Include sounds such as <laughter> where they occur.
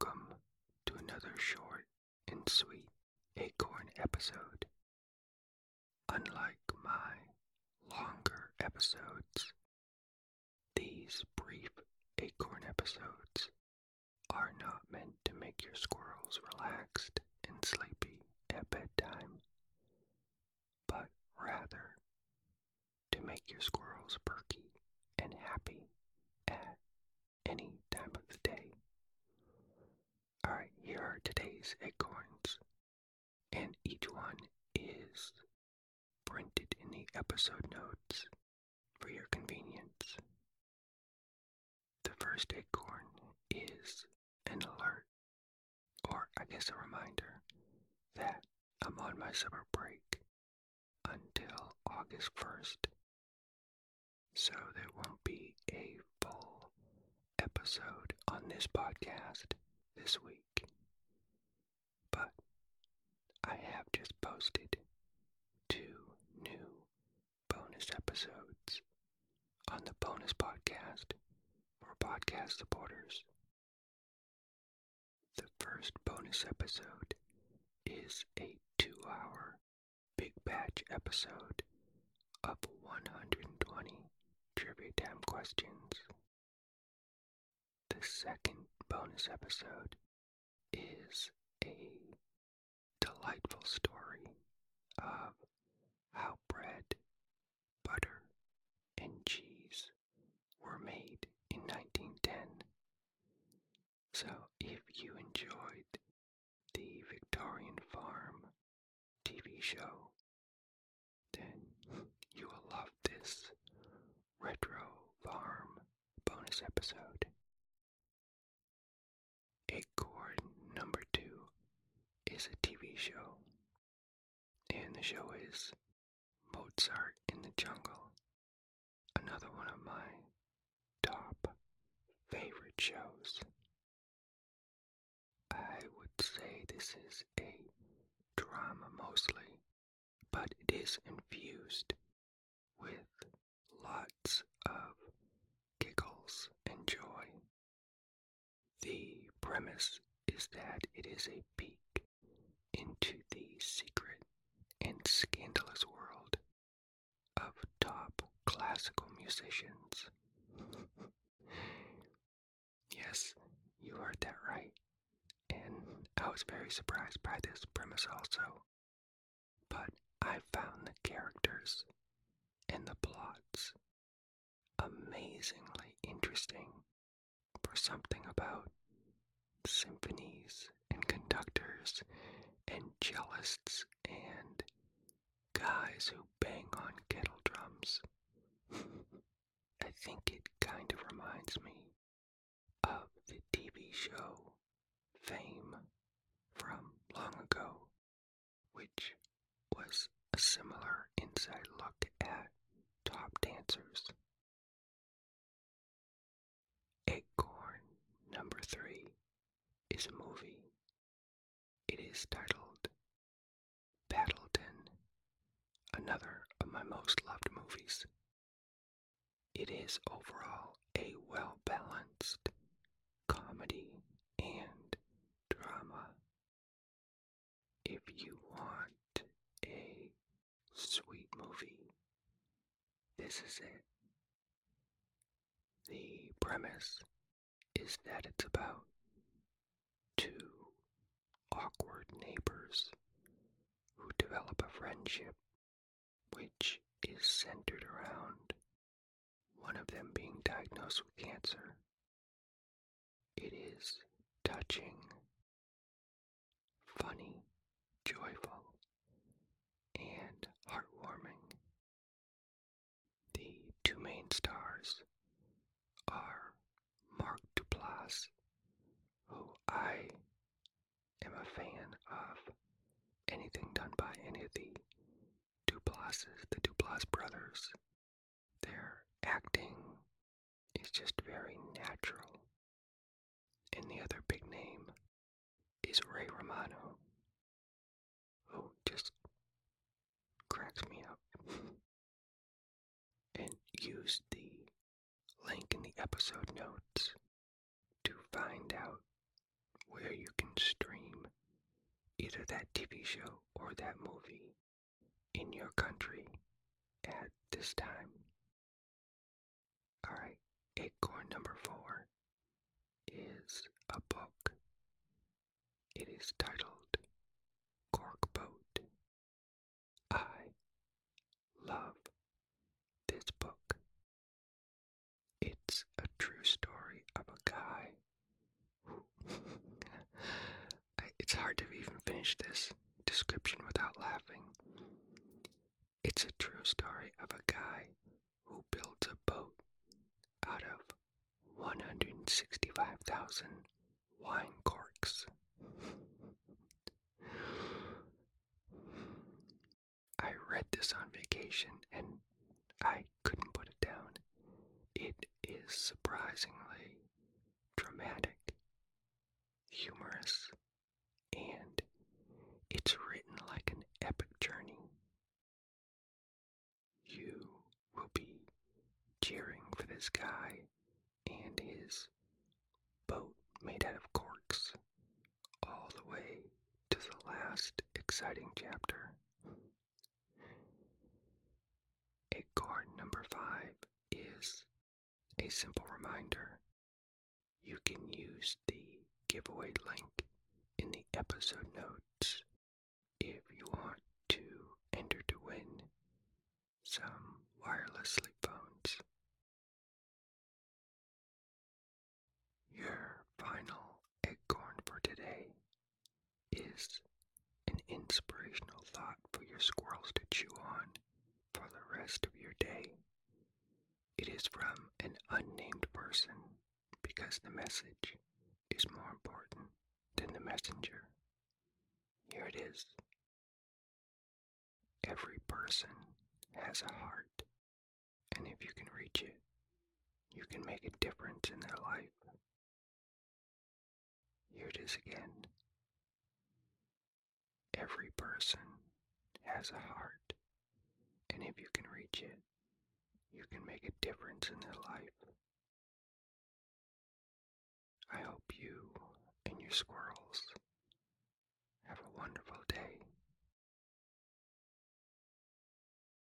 Welcome to another short and sweet Acorn episode. Unlike my longer episodes, these brief Acorn episodes are not meant to make your squirrels relaxed and sleepy at bedtime, but rather to make your squirrels perky and happy at any time of the day. Alright, here are today's acorns, and each one is printed in the episode notes for your convenience. The first acorn is an alert, or I guess a reminder, that I'm on my summer break until August 1st. So there won't be a full episode on this podcast this week. But I have just posted two new bonus episodes on the bonus podcast for podcast supporters. The first bonus episode is a two hour big batch episode of 120 Trivia Time questions. The second bonus episode is delightful story of how bread, butter, and cheese were made in 1910. So if you enjoyed the Victorian Farm TV show, then you will love this retro farm bonus episode. Acorn number two is a TV show, and the show is Mozart in the Jungle, another one of my top favorite shows. I would say this is a drama mostly, but it is infused with lots of giggles and joy. The premise is that it is a peek into the secret and scandalous classical musicians. <laughs> yes, you heard that right. And I was very surprised by this premise also. But I found the characters and the plots amazingly interesting for something about symphonies and conductors and cellists and guys who bang on think it kind of reminds me of the TV show Fame from long ago, which was a similar inside look at top dancers. Acorn number three is a movie. It is titled Paddleton, another of my most loved movies. It is overall a well balanced comedy and drama. If you want a sweet movie, this is it. The premise is that it's about two awkward neighbors who develop a friendship which is centered around one of them being diagnosed with cancer. It is touching, funny, joyful, and heartwarming. The two main stars are Mark Duplass, who I am a fan of anything done by any of the Duplasses, the Duplass brothers. Their acting is just very natural. And the other big name is Ray Romano, who just cracks me up. <laughs> and use the link in the episode notes to find out where you can stream either that TV show or that movie in your country at this time. Alright, acorn number four is a book. It is titled Cork Boat. I love this book. It's a true story of a guy who. <laughs> it's hard to even finish this description without laughing. It's a true story of a guy who builds a boat out of 165,000 wine corks. I read this on vacation and I couldn't put it down. It is surprisingly dramatic, humorous, and it's written like an epic journey. You will be cheering for this guy and his boat made out of corks all the way to the last exciting chapter. Acorn number five is a simple reminder. You can use the giveaway link in the episode notes if you want to enter to win some wireless sleep phones. Your final acorn for today is an for your squirrels to chew on for the rest of your day. It is from an unnamed person because the message is more important than the messenger. Here it is. Every person has a heart, and if you can reach it, you can make a difference in their life. Here it is again. Every person has a heart, and if you can reach it, you can make a difference in their life. I hope you and your squirrels have a wonderful